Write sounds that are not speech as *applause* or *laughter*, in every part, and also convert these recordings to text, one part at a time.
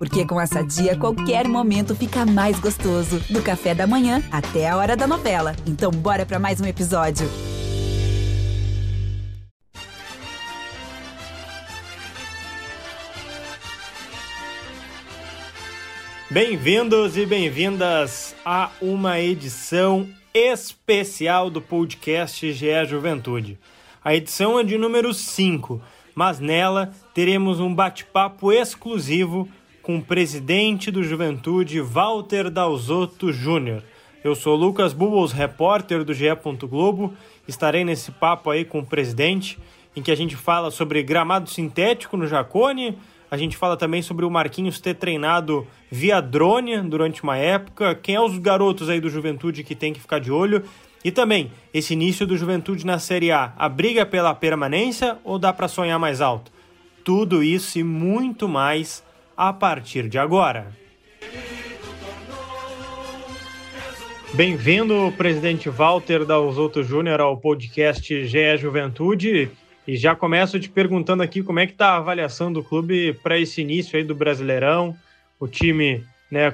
Porque com essa dia, qualquer momento fica mais gostoso. Do café da manhã até a hora da novela. Então, bora para mais um episódio. Bem-vindos e bem-vindas a uma edição especial do podcast GE Juventude. A edição é de número 5, mas nela teremos um bate-papo exclusivo com o presidente do Juventude, Walter Dalzotto Júnior. Eu sou Lucas Bubbles, repórter do GE. Globo. Estarei nesse papo aí com o presidente, em que a gente fala sobre gramado sintético no Jacone, a gente fala também sobre o Marquinhos ter treinado via drone durante uma época, quem é os garotos aí do Juventude que tem que ficar de olho, e também esse início do Juventude na Série A, a briga pela permanência ou dá para sonhar mais alto? Tudo isso e muito mais a partir de agora. Bem-vindo, presidente Walter Dalzotto Júnior, ao podcast GE Juventude. E já começo te perguntando aqui como é que está a avaliação do clube para esse início aí do Brasileirão, o time né,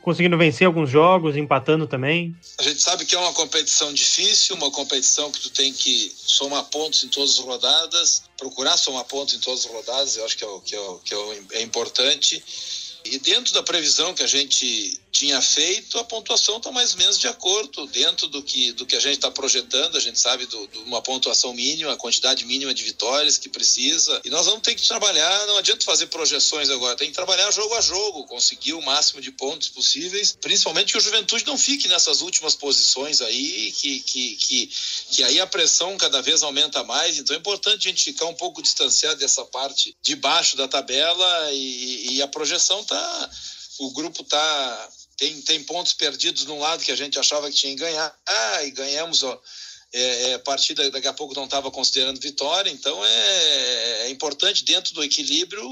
conseguindo vencer alguns jogos, empatando também. A gente sabe que é uma competição difícil, uma competição que tu tem que somar pontos em todas as rodadas, procurar somar pontos em todas as rodadas, eu acho que é, que é, que é, é importante. E dentro da previsão que a gente tinha feito, a pontuação está mais ou menos de acordo dentro do que, do que a gente está projetando. A gente sabe de uma pontuação mínima, a quantidade mínima de vitórias que precisa. E nós vamos ter que trabalhar, não adianta fazer projeções agora, tem que trabalhar jogo a jogo, conseguir o máximo de pontos possíveis, principalmente que o Juventude não fique nessas últimas posições aí, que, que, que, que aí a pressão cada vez aumenta mais. Então é importante a gente ficar um pouco distanciado dessa parte de baixo da tabela e, e a projeção tá. O grupo tá tem, tem pontos perdidos num lado que a gente achava que tinha que ganhar, ah, e ganhamos, ó, é, é, partida daqui a pouco não estava considerando vitória, então é, é, importante dentro do equilíbrio.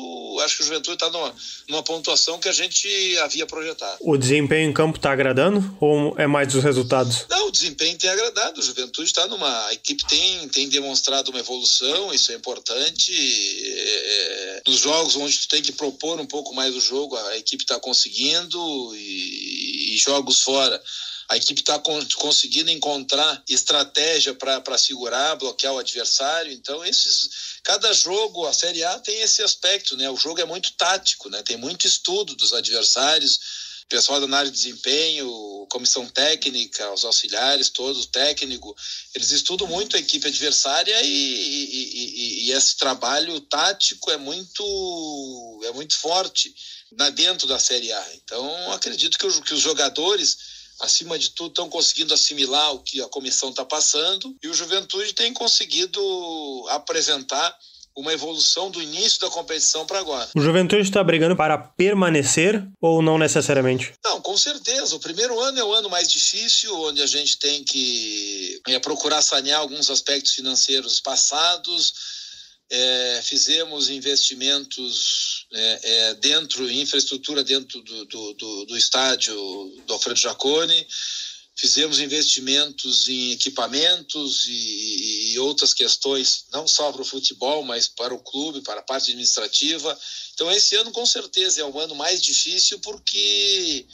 Acho que o Juventude está numa, numa pontuação que a gente havia projetado. O desempenho em campo está agradando ou é mais dos resultados? Não, o desempenho tem agradado. O Juventude está numa. A equipe tem, tem demonstrado uma evolução, isso é importante. É, nos jogos onde tu tem que propor um pouco mais o jogo, a equipe está conseguindo e, e jogos fora a equipe está conseguindo encontrar estratégia para segurar, bloquear o adversário. Então, esses, cada jogo, a Série A tem esse aspecto, né? O jogo é muito tático, né? Tem muito estudo dos adversários, pessoal da área de desempenho, comissão técnica, os auxiliares, todo o técnico, eles estudam muito a equipe adversária e, e, e, e esse trabalho tático é muito, é muito forte na, dentro da Série A. Então, acredito que, que os jogadores acima de tudo, estão conseguindo assimilar o que a comissão está passando e o Juventude tem conseguido apresentar uma evolução do início da competição para agora. O Juventude está brigando para permanecer ou não necessariamente? Não, com certeza. O primeiro ano é o ano mais difícil, onde a gente tem que é, procurar sanear alguns aspectos financeiros passados é, fizemos investimentos é, é, dentro, infraestrutura dentro do, do, do, do, estádio do Alfredo Jaconi, fizemos investimentos em equipamentos e, e outras questões, não só para o futebol, mas para o clube, para a parte administrativa. Então, esse ano, com certeza, é o ano mais difícil porque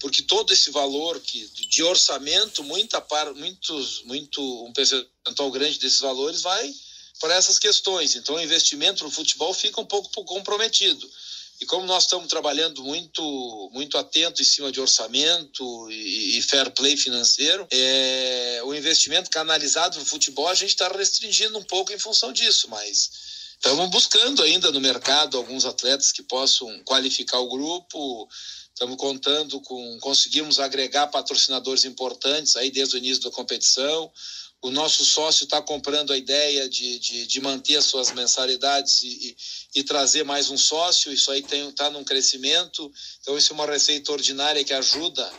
porque todo esse valor que, de orçamento, muita par, muitos, muito, um percentual grande desses valores vai para essas questões. Então, o investimento no futebol fica um pouco comprometido. E como nós estamos trabalhando muito, muito atento em cima de orçamento e, e fair play financeiro, é, o investimento canalizado no futebol a gente está restringindo um pouco em função disso, mas estamos buscando ainda no mercado alguns atletas que possam qualificar o grupo. Estamos contando com, conseguimos agregar patrocinadores importantes aí desde o início da competição o nosso sócio está comprando a ideia de, de, de, manter as suas mensalidades e, e, e trazer mais um sócio, isso aí está num crescimento, então isso é uma receita ordinária que ajuda,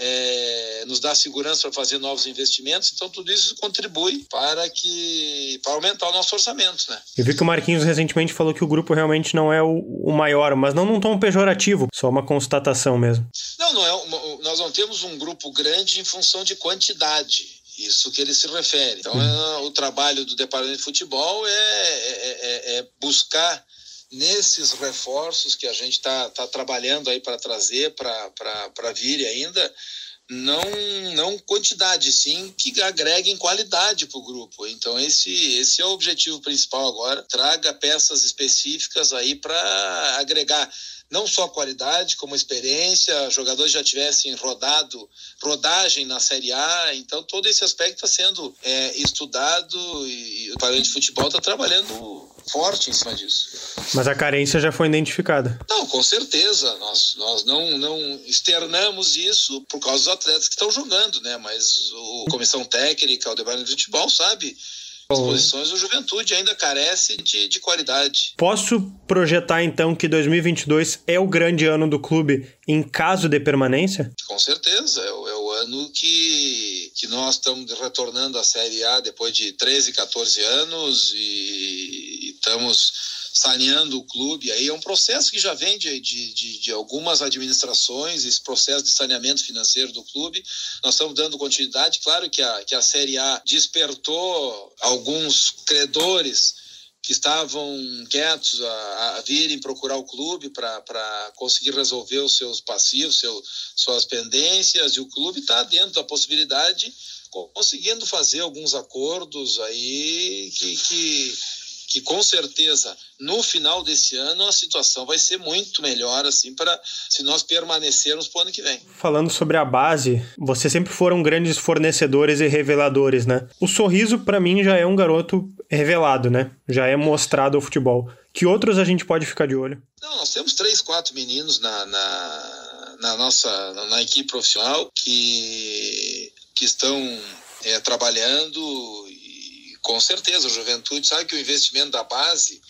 é, nos dá segurança para fazer novos investimentos, então tudo isso contribui para que para aumentar o nosso orçamento, né? Eu vi que o Marquinhos recentemente falou que o grupo realmente não é o, o maior, mas não num tom pejorativo, só uma constatação mesmo. Não, não é, nós não temos um grupo grande em função de quantidade isso que ele se refere. Então, é, o trabalho do departamento de futebol é, é, é, é buscar nesses reforços que a gente está tá trabalhando aí para trazer para vir ainda, não não quantidade, sim que agreguem qualidade para o grupo. Então esse esse é o objetivo principal agora. Traga peças específicas aí para agregar não só qualidade, como experiência, jogadores já tivessem rodado, rodagem na Série A, então todo esse aspecto está sendo é, estudado e o Parente de Futebol está trabalhando forte em cima disso. Mas a carência já foi identificada. Não, com certeza. Nós, nós não, não externamos isso por causa dos atletas que estão jogando, né? Mas o comissão técnica, o debate de futebol sabe as posições, o Juventude ainda carece de, de qualidade. Posso projetar então que 2022 é o grande ano do clube em caso de permanência? Com certeza, é o, é o ano que, que nós estamos retornando à Série A depois de 13, 14 anos e, e estamos saneando o clube. Aí é um processo que já vem de, de, de, algumas administrações, esse processo de saneamento financeiro do clube. Nós estamos dando continuidade. Claro que a, que a Série A despertou alguns credores que estavam quietos a, a virem procurar o clube para conseguir resolver os seus passivos, seu, suas pendências, e o clube está dentro da possibilidade, conseguindo fazer alguns acordos aí que, que que com certeza no final desse ano a situação vai ser muito melhor assim para se nós permanecermos para o ano que vem. Falando sobre a base, vocês sempre foram grandes fornecedores e reveladores, né? O Sorriso para mim já é um garoto revelado, né? Já é mostrado ao futebol. Que outros a gente pode ficar de olho? Não, nós temos três, quatro meninos na, na, na nossa na equipe profissional que que estão é, trabalhando com certeza, a juventude sabe que o investimento da base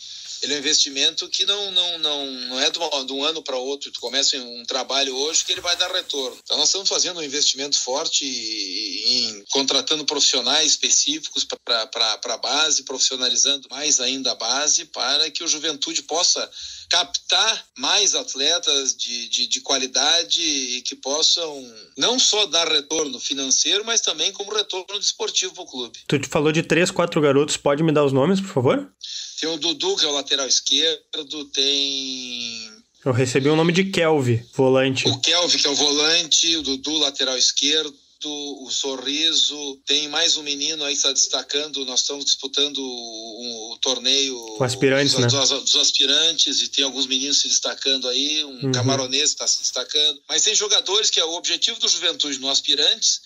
ele é um investimento que não, não, não, não é de, uma, de um ano para outro. Tu começa um trabalho hoje que ele vai dar retorno. Então, nós estamos fazendo um investimento forte em contratando profissionais específicos para a base, profissionalizando mais ainda a base, para que o juventude possa captar mais atletas de, de, de, qualidade e que possam não só dar retorno financeiro, mas também como retorno desportivo para o clube. Tu falou de três, quatro garotos, pode me dar os nomes, por favor? Tem o Dudu, que é o lateral esquerdo, tem eu recebi o nome de Kelvin, volante. O Kelvin, que é o volante, o Dudu, lateral esquerdo o sorriso. Tem mais um menino aí que está destacando. Nós estamos disputando o, o torneio o aspirantes, dos, né? dos, dos, aspirantes e tem alguns meninos se destacando aí. Um uhum. camaronês está se destacando. Mas tem jogadores que é o objetivo do Juventude no aspirantes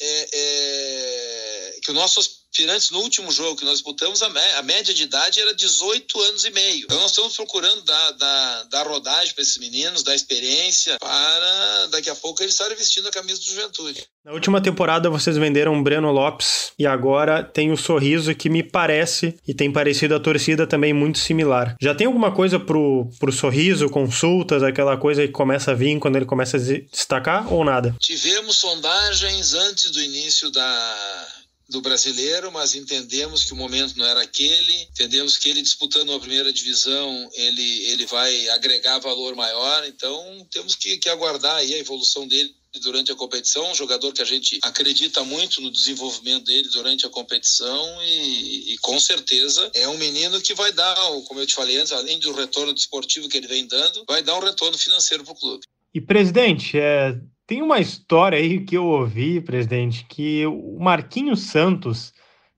é, é que o nosso aspirantes no último jogo que nós disputamos, a, a, média de idade era 18 anos e meio. Então nós estamos procurando dar, dar, dar rodagem para esses meninos, dar experiência, para daqui a pouco eles estarem vestindo a camisa do Juventude. Na última temporada vocês venderam o Breno Lopes e agora tem o Sorriso que me parece e tem parecido a torcida também muito similar. Já tem alguma coisa pro, pro Sorriso, consultas, aquela coisa que começa a vir quando ele começa a se destacar ou nada? Tivemos sondagens antes do início da do brasileiro, mas entendemos que o momento não era aquele, entendemos que ele disputando a primeira divisão, ele, ele vai agregar valor maior, então temos que, que aguardar aí a evolução dele durante a competição, um jogador que a gente acredita muito no desenvolvimento dele durante a competição e, e, com certeza é um menino que vai dar, como eu te falei antes, além do retorno desportivo que ele vem dando, vai dar um retorno financeiro para o clube. E presidente, é, tem uma história aí que eu ouvi, presidente, que o Marquinhos Santos,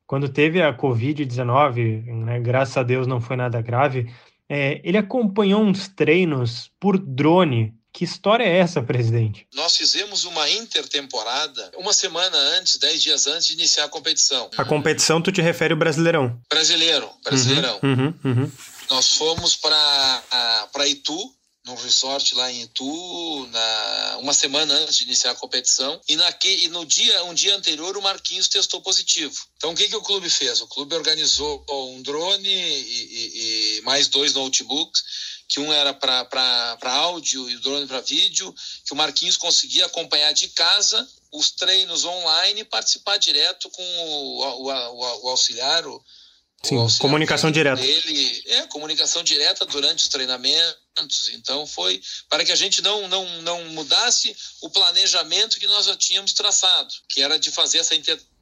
quando teve a Covid-19, né, graças a Deus não foi nada grave, é, ele acompanhou uns treinos por drone. Que história é essa, presidente? Nós fizemos uma intertemporada uma semana antes, dez dias antes de iniciar a competição. A competição, tu te refere ao Brasileirão? Brasileiro, Brasileirão. Uhum, uhum, uhum. Nós fomos para Itu, num resort lá em Itu, na, uma semana antes de iniciar a competição. E, naque, e no dia, um dia anterior, o Marquinhos testou positivo. Então, o que, que o clube fez? O clube organizou um drone e, e, e mais dois notebooks, que um era para áudio e o drone para vídeo, que o Marquinhos conseguia acompanhar de casa os treinos online e participar direto com o, o, o, o auxiliar, o, Sim, comunicação direta. Ele, é, comunicação direta durante os treinamentos. Então foi para que a gente não, não, não mudasse o planejamento que nós já tínhamos traçado, que era de fazer essa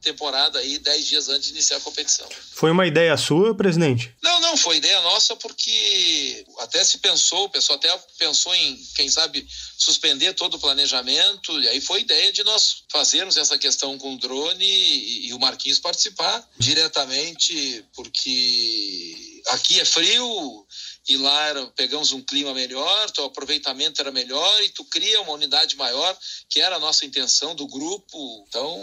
temporada aí, dez dias antes de iniciar a competição. Foi uma ideia sua, presidente? Não, não, foi ideia nossa porque até se pensou, o pessoal até pensou em, quem sabe, suspender todo o planejamento, e aí foi ideia de nós fazermos essa questão com o drone e, e o Marquinhos participar diretamente, porque aqui é frio, e lá era, pegamos um clima melhor, o aproveitamento era melhor e tu cria uma unidade maior, que era a nossa intenção do grupo. Então,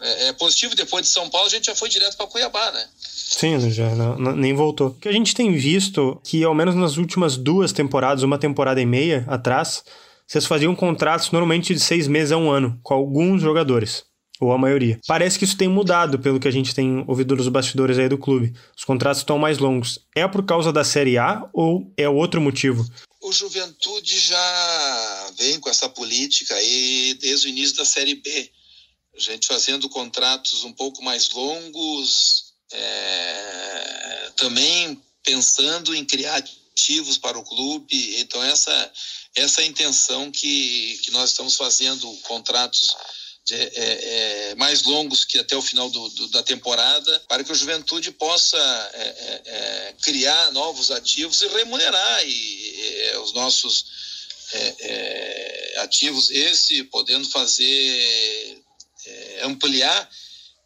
é, é positivo. Depois de São Paulo, a gente já foi direto para Cuiabá, né? Sim, já não, não, nem voltou. O que a gente tem visto que, ao menos nas últimas duas temporadas, uma temporada e meia atrás, vocês faziam contratos normalmente de seis meses a um ano com alguns jogadores ou a maioria. Parece que isso tem mudado pelo que a gente tem ouvido nos bastidores aí do clube. Os contratos estão mais longos. É por causa da Série A ou é outro motivo? O Juventude já vem com essa política aí desde o início da Série B. A gente fazendo contratos um pouco mais longos, é, também pensando em criar ativos para o clube. Então, essa, essa é intenção que, que nós estamos fazendo contratos de, é, é, mais longos que até o final do, do, da temporada, para que a juventude possa é, é, é criar novos ativos e remunerar e, é, os nossos ativos, esse podendo fazer ampliar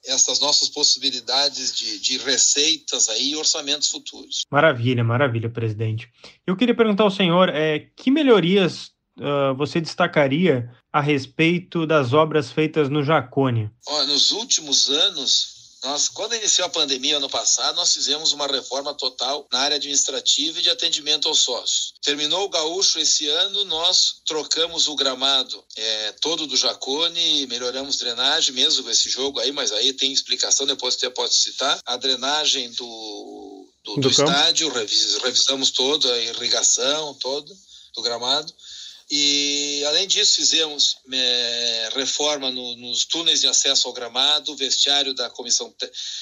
essas nossas possibilidades de, de receitas aí e orçamentos futuros. Maravilha, maravilha, presidente. Eu queria perguntar ao senhor é, que melhorias uh, você destacaria a respeito das obras feitas no Jacone? nos últimos anos, nós, quando iniciou a pandemia ano passado, nós fizemos uma reforma total na área administrativa e de atendimento aos sócios. Terminou o gaúcho esse ano, nós trocamos o gramado é, todo do Jacone, melhoramos drenagem, mesmo com esse jogo aí, mas aí tem explicação, depois você pode citar. A drenagem do, do, do, do estádio, revis, revisamos toda a irrigação toda do gramado. E, além disso, fizemos é, reforma no, nos túneis de acesso ao gramado, vestiário da comissão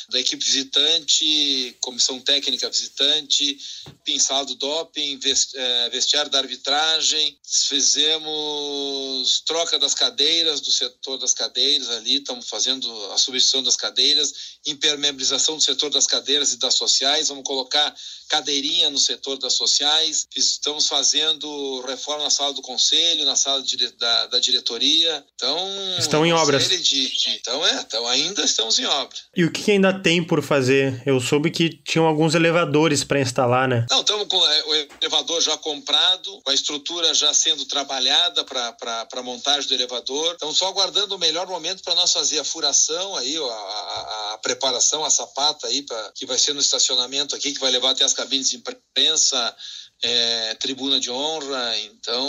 da equipe visitante, comissão técnica visitante, pinsal do doping, é, vestiário da arbitragem. Fizemos troca das cadeiras, do setor das cadeiras ali, estamos fazendo a substituição das cadeiras, impermeabilização do setor das cadeiras e das sociais, vamos colocar cadeirinha no setor das sociais, estamos fazendo reforma na sala do conselho, na sala de, da, da, diretoria. Então. Estão em obras. De, de, então, é, então ainda estamos em obra. E o que ainda tem por fazer? Eu soube que tinham alguns elevadores para instalar, né? Não, estamos com é, o elevador já comprado, com a estrutura já sendo trabalhada para a montagem do elevador. Estamos só aguardando o melhor momento para nós fazer a furação aí, a, a, a preparação, a sapata aí, pra, que vai ser no estacionamento aqui, que vai levar até as cabines de imprensa, é, tribuna de honra. Então,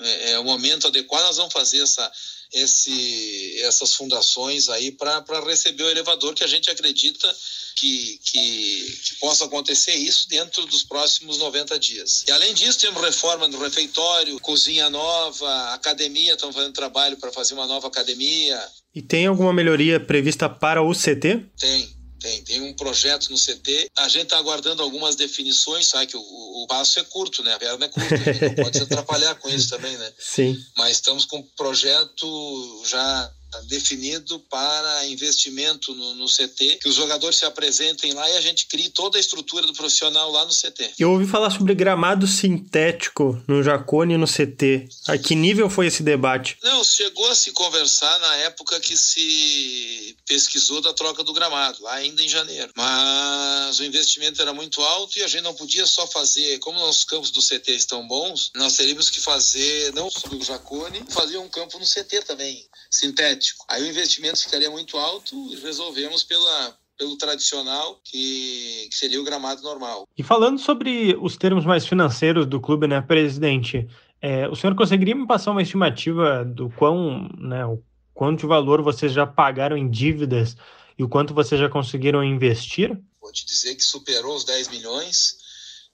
é, é, o momento adequado. Nós vamos fazer essa, esse, essas fundações aí para receber o elevador que a gente acredita que, que, que, possa acontecer isso dentro dos próximos 90 dias. E além disso, temos reforma no refeitório, cozinha nova, academia, estamos fazendo trabalho para fazer uma nova academia. E tem alguma melhoria prevista para o CT? Tem. Tem, tem um projeto no CT. A gente está aguardando algumas definições, sabe que o, o, passo é curto, né? A perna é curta, não pode se atrapalhar com isso também, né? *laughs* Sim. Mas estamos com um projeto já definido para investimento no, no, CT, que os jogadores se apresentem lá e a gente crie toda a estrutura do profissional lá no CT. Eu ouvi falar sobre gramado sintético no Jacone e no CT. A que nível foi esse debate? Não, chegou a se conversar na época que se pesquisou da troca do gramado, lá ainda em janeiro. Mas o investimento era muito alto e a gente não podia só fazer, como nossos campos do CT estão bons, nós teríamos que fazer, não só do Jacone, fazer um campo no CT também, sintético Aí o investimento ficaria muito alto e resolvemos pela, pelo tradicional, que, que, seria o gramado normal. E falando sobre os termos mais financeiros do clube, né, presidente? É, o senhor conseguiria me passar uma estimativa do quão, né, o quanto de valor vocês já pagaram em dívidas e o quanto vocês já conseguiram investir? Vou te dizer que superou os 10 milhões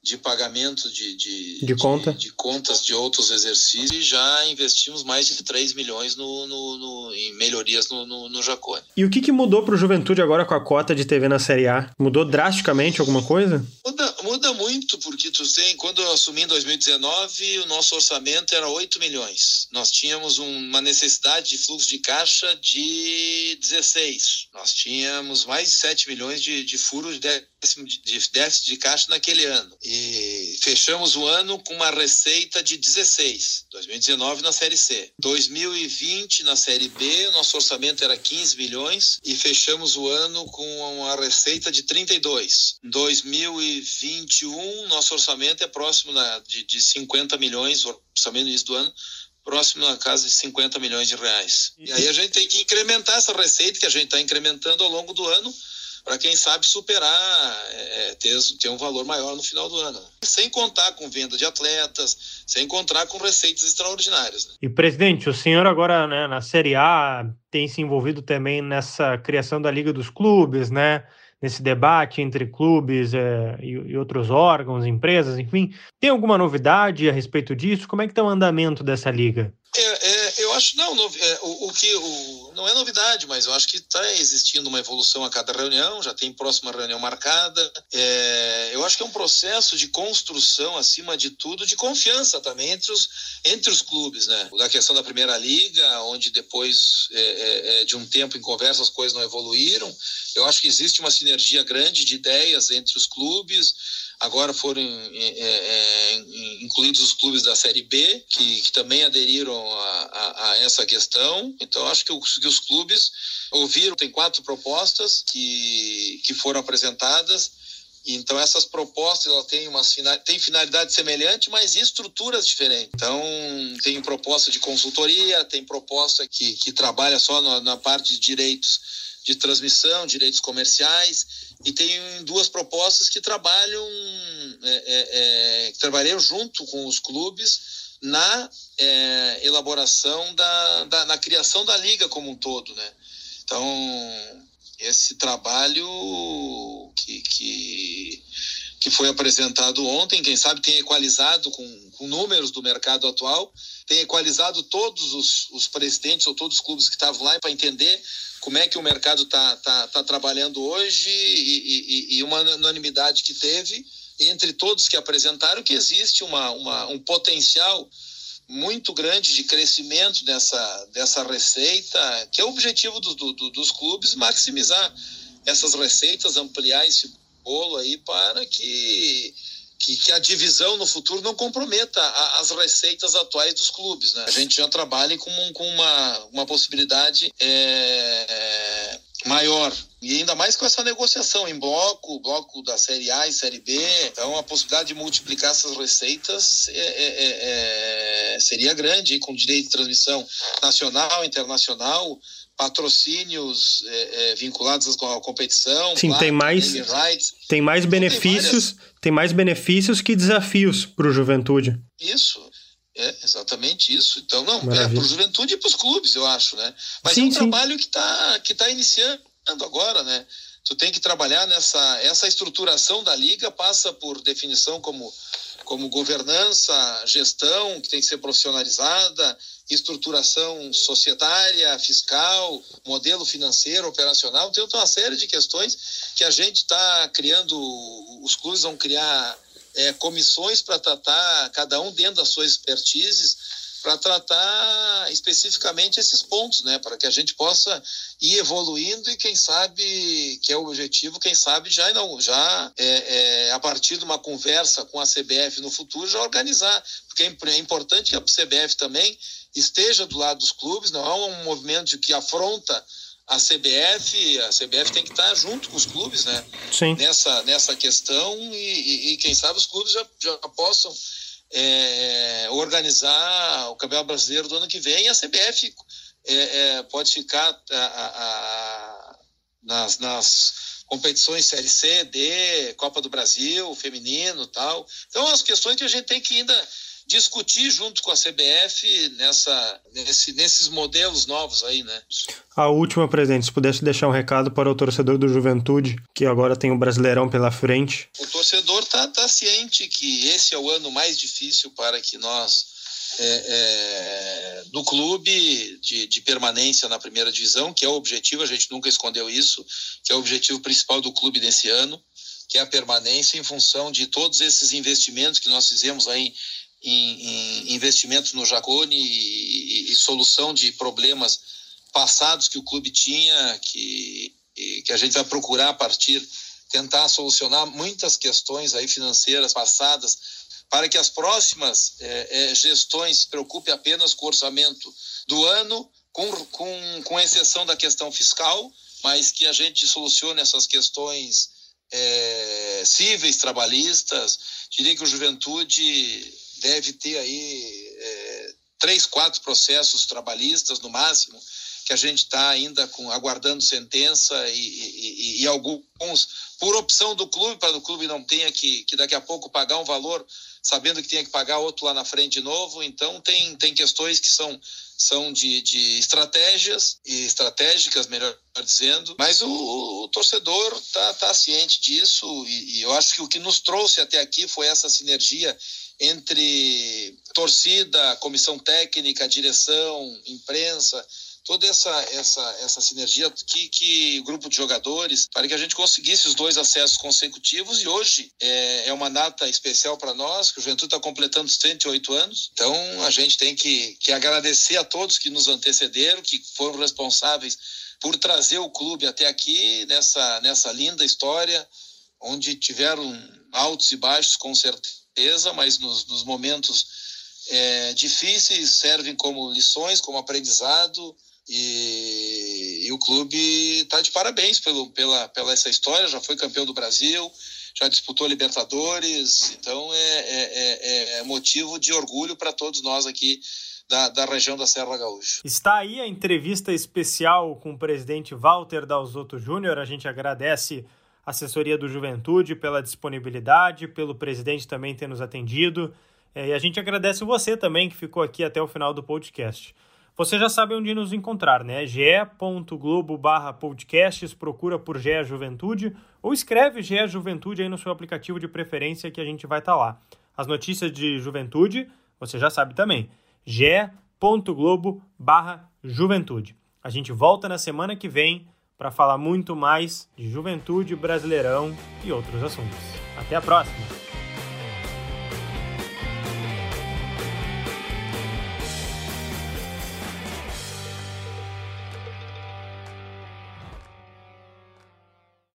de pagamento de, de, de, conta. de, de contas de outros exercícios e já investimos mais de 3 milhões no, no, no em melhorias no, no, no Jacone. E o que, que mudou para o Juventude agora com a cota de TV na Série A? Mudou drasticamente alguma coisa? Muda, muda muito, porque tu tem, quando eu assumi em 2019, o nosso orçamento era 8 milhões. Nós tínhamos uma necessidade de fluxo de caixa de 16. Nós tínhamos mais de 7 milhões de, de furos de de déficit de caixa naquele ano. E fechamos o ano com uma receita de 16, 2019 na Série C. 2020 na Série B, nosso orçamento era 15 milhões e fechamos o ano com uma receita de 32. 2021, nosso orçamento é próximo de, de 50 milhões, orçamento início do ano, próximo na casa de 50 milhões de reais. E aí a gente tem que incrementar essa receita que a gente está incrementando ao longo do ano para quem sabe superar, é, é, ter, ter um valor maior no final do ano. Sem contar com venda de atletas, sem contar com receitas extraordinárias. Né? E, presidente, o senhor agora né, na Série A tem se envolvido também nessa criação da Liga dos Clubes, né? Nesse debate entre clubes é, e, e, outros órgãos, empresas, enfim. Tem alguma novidade a respeito disso? Como é que está o andamento dessa liga? É, acho, não, no, é, o, o, que o, não é novidade, mas eu acho que está existindo uma evolução a cada reunião, já tem próxima reunião marcada. É, eu acho que é um processo de construção, acima de tudo, de confiança também entre os, entre os clubes, né? Da questão da Primeira Liga, onde depois é, é, é, de um tempo em conversa as coisas não evoluíram. Eu acho que existe uma sinergia grande de ideias entre os clubes Agora foram é, incluídos os clubes da Série B, que, que também aderiram a, a, a, essa questão. Então, acho que os, que os clubes ouviram, tem quatro propostas que, que foram apresentadas. Então essas propostas elas têm uma têm finalidade semelhante, mas estruturas diferentes. Então tem proposta de consultoria, tem proposta que, que trabalha só na, na parte de direitos de transmissão, direitos comerciais, e tem duas propostas que trabalham, é, é, é, trabalham junto com os clubes na é, elaboração da, da, na criação da liga como um todo, né? Então esse trabalho que, que, que foi apresentado ontem, quem sabe tem equalizado com, com números do mercado atual, tem equalizado todos os, os presidentes ou todos os clubes que estavam lá para entender como é que o mercado está tá, tá trabalhando hoje e, e, e, uma unanimidade que teve entre todos que apresentaram que existe uma, uma, um potencial muito grande de crescimento dessa, dessa receita, que é o objetivo do, do, dos clubes, maximizar essas receitas, ampliar esse bolo aí para que que, que, a divisão no futuro não comprometa a, as receitas atuais dos clubes. Né? A gente já trabalha com, com uma, uma possibilidade é, maior. E ainda mais com essa negociação em bloco, bloco da Série A e Série B. Então, a possibilidade de multiplicar essas receitas é, é, é, é seria grande, com direito de transmissão nacional, internacional, patrocínios é, é, vinculados à competição. Sim, tem mais, tem mais benefícios, tem, tem, mais benefícios que desafios para o Juventude. Isso, é exatamente isso. Então, não, Maravilha. é para o Juventude e para os clubes, eu acho, né? Mas sim, é um sim. trabalho que está que tá iniciando agora, né? Tu tem que trabalhar nessa essa estruturação da liga passa por definição como como governança, gestão que tem que ser profissionalizada, estruturação societária, fiscal, modelo financeiro, operacional. Tem uma série de questões que a gente está criando, os clubes vão criar é, comissões para tratar, cada um dentro das suas expertises, para tratar especificamente esses pontos, né? Para que a gente possa ir evoluindo e quem sabe que é o objetivo, quem sabe já não, já é, é, a partir de uma conversa com a CBF no futuro já organizar, porque é, é importante que a CBF também esteja do lado dos clubes, não há um movimento de que afronta a CBF, a CBF tem que estar junto com os clubes, né? Sim. Nessa, nessa questão e, e, e quem sabe os clubes já, já possam é, organizar o Campeonato Brasileiro do ano que vem a CBF é, é, pode ficar a, a, a, nas, nas competições Série C, D, Copa do Brasil, feminino tal. Então, as questões que a gente tem que ainda discutir junto com a CBF nessa, nesse, nesses modelos novos aí, né? A última, presidente, se pudesse deixar um recado para o torcedor do Juventude, que agora tem o Brasileirão pela frente. O torcedor está tá ciente que esse é o ano mais difícil para que nós é, é, do clube de, de, permanência na primeira divisão, que é o objetivo, a gente nunca escondeu isso, que é o objetivo principal do clube nesse ano. que é a permanência em função de todos esses investimentos que nós fizemos aí em, em investimentos no Jacone e, e, e, solução de problemas passados que o clube tinha, que, que a gente vai procurar a partir tentar solucionar muitas questões aí financeiras passadas para que as próximas é, é, gestões se preocupem apenas com o orçamento do ano, com, com, com exceção da questão fiscal, mas que a gente solucione essas questões é, cíveis, trabalhistas. Diria que o Juventude deve ter aí é, três, quatro processos trabalhistas no máximo, que a gente está ainda com, aguardando sentença e, e, e, alguns por opção do clube, para o clube não tenha que, que daqui a pouco pagar um valor sabendo que tinha que pagar outro lá na frente de novo. Então tem, tem questões que são são de, de estratégias e estratégicas, melhor dizendo, mas o, o torcedor tá, tá ciente disso e, e eu acho que o que nos trouxe até aqui foi essa sinergia entre torcida, comissão técnica, direção, imprensa, toda essa essa essa sinergia que que grupo de jogadores para que a gente conseguisse os dois acessos consecutivos. E hoje é, é uma data especial para nós que o Juventude está completando os 38 anos. Então a gente tem que, que agradecer a todos que nos antecederam que foram responsáveis por trazer o clube até aqui nessa nessa linda história onde tiveram altos e baixos com certeza mas nos, nos momentos é, difíceis servem como lições, como aprendizado e, e o clube está de parabéns pelo, pela, pela essa história, já foi campeão do Brasil, já disputou Libertadores, então é, é, é, é motivo de orgulho para todos nós aqui da, da, região da Serra Gaúcha. Está aí a entrevista especial com o presidente Walter Dalzotto Júnior. A gente agradece assessoria do Juventude pela disponibilidade, pelo presidente também ter nos atendido. É, e a gente agradece você também que ficou aqui até o final do podcast. Você já sabe onde nos encontrar, né? ge.globo barra podcasts, procura por GE Juventude ou escreve GE Juventude aí no seu aplicativo de preferência que a gente vai estar tá lá. As notícias de juventude, você já sabe também, ge.globo barra juventude. A gente volta na semana que vem para falar muito mais de juventude, brasileirão e outros assuntos. Até a próxima!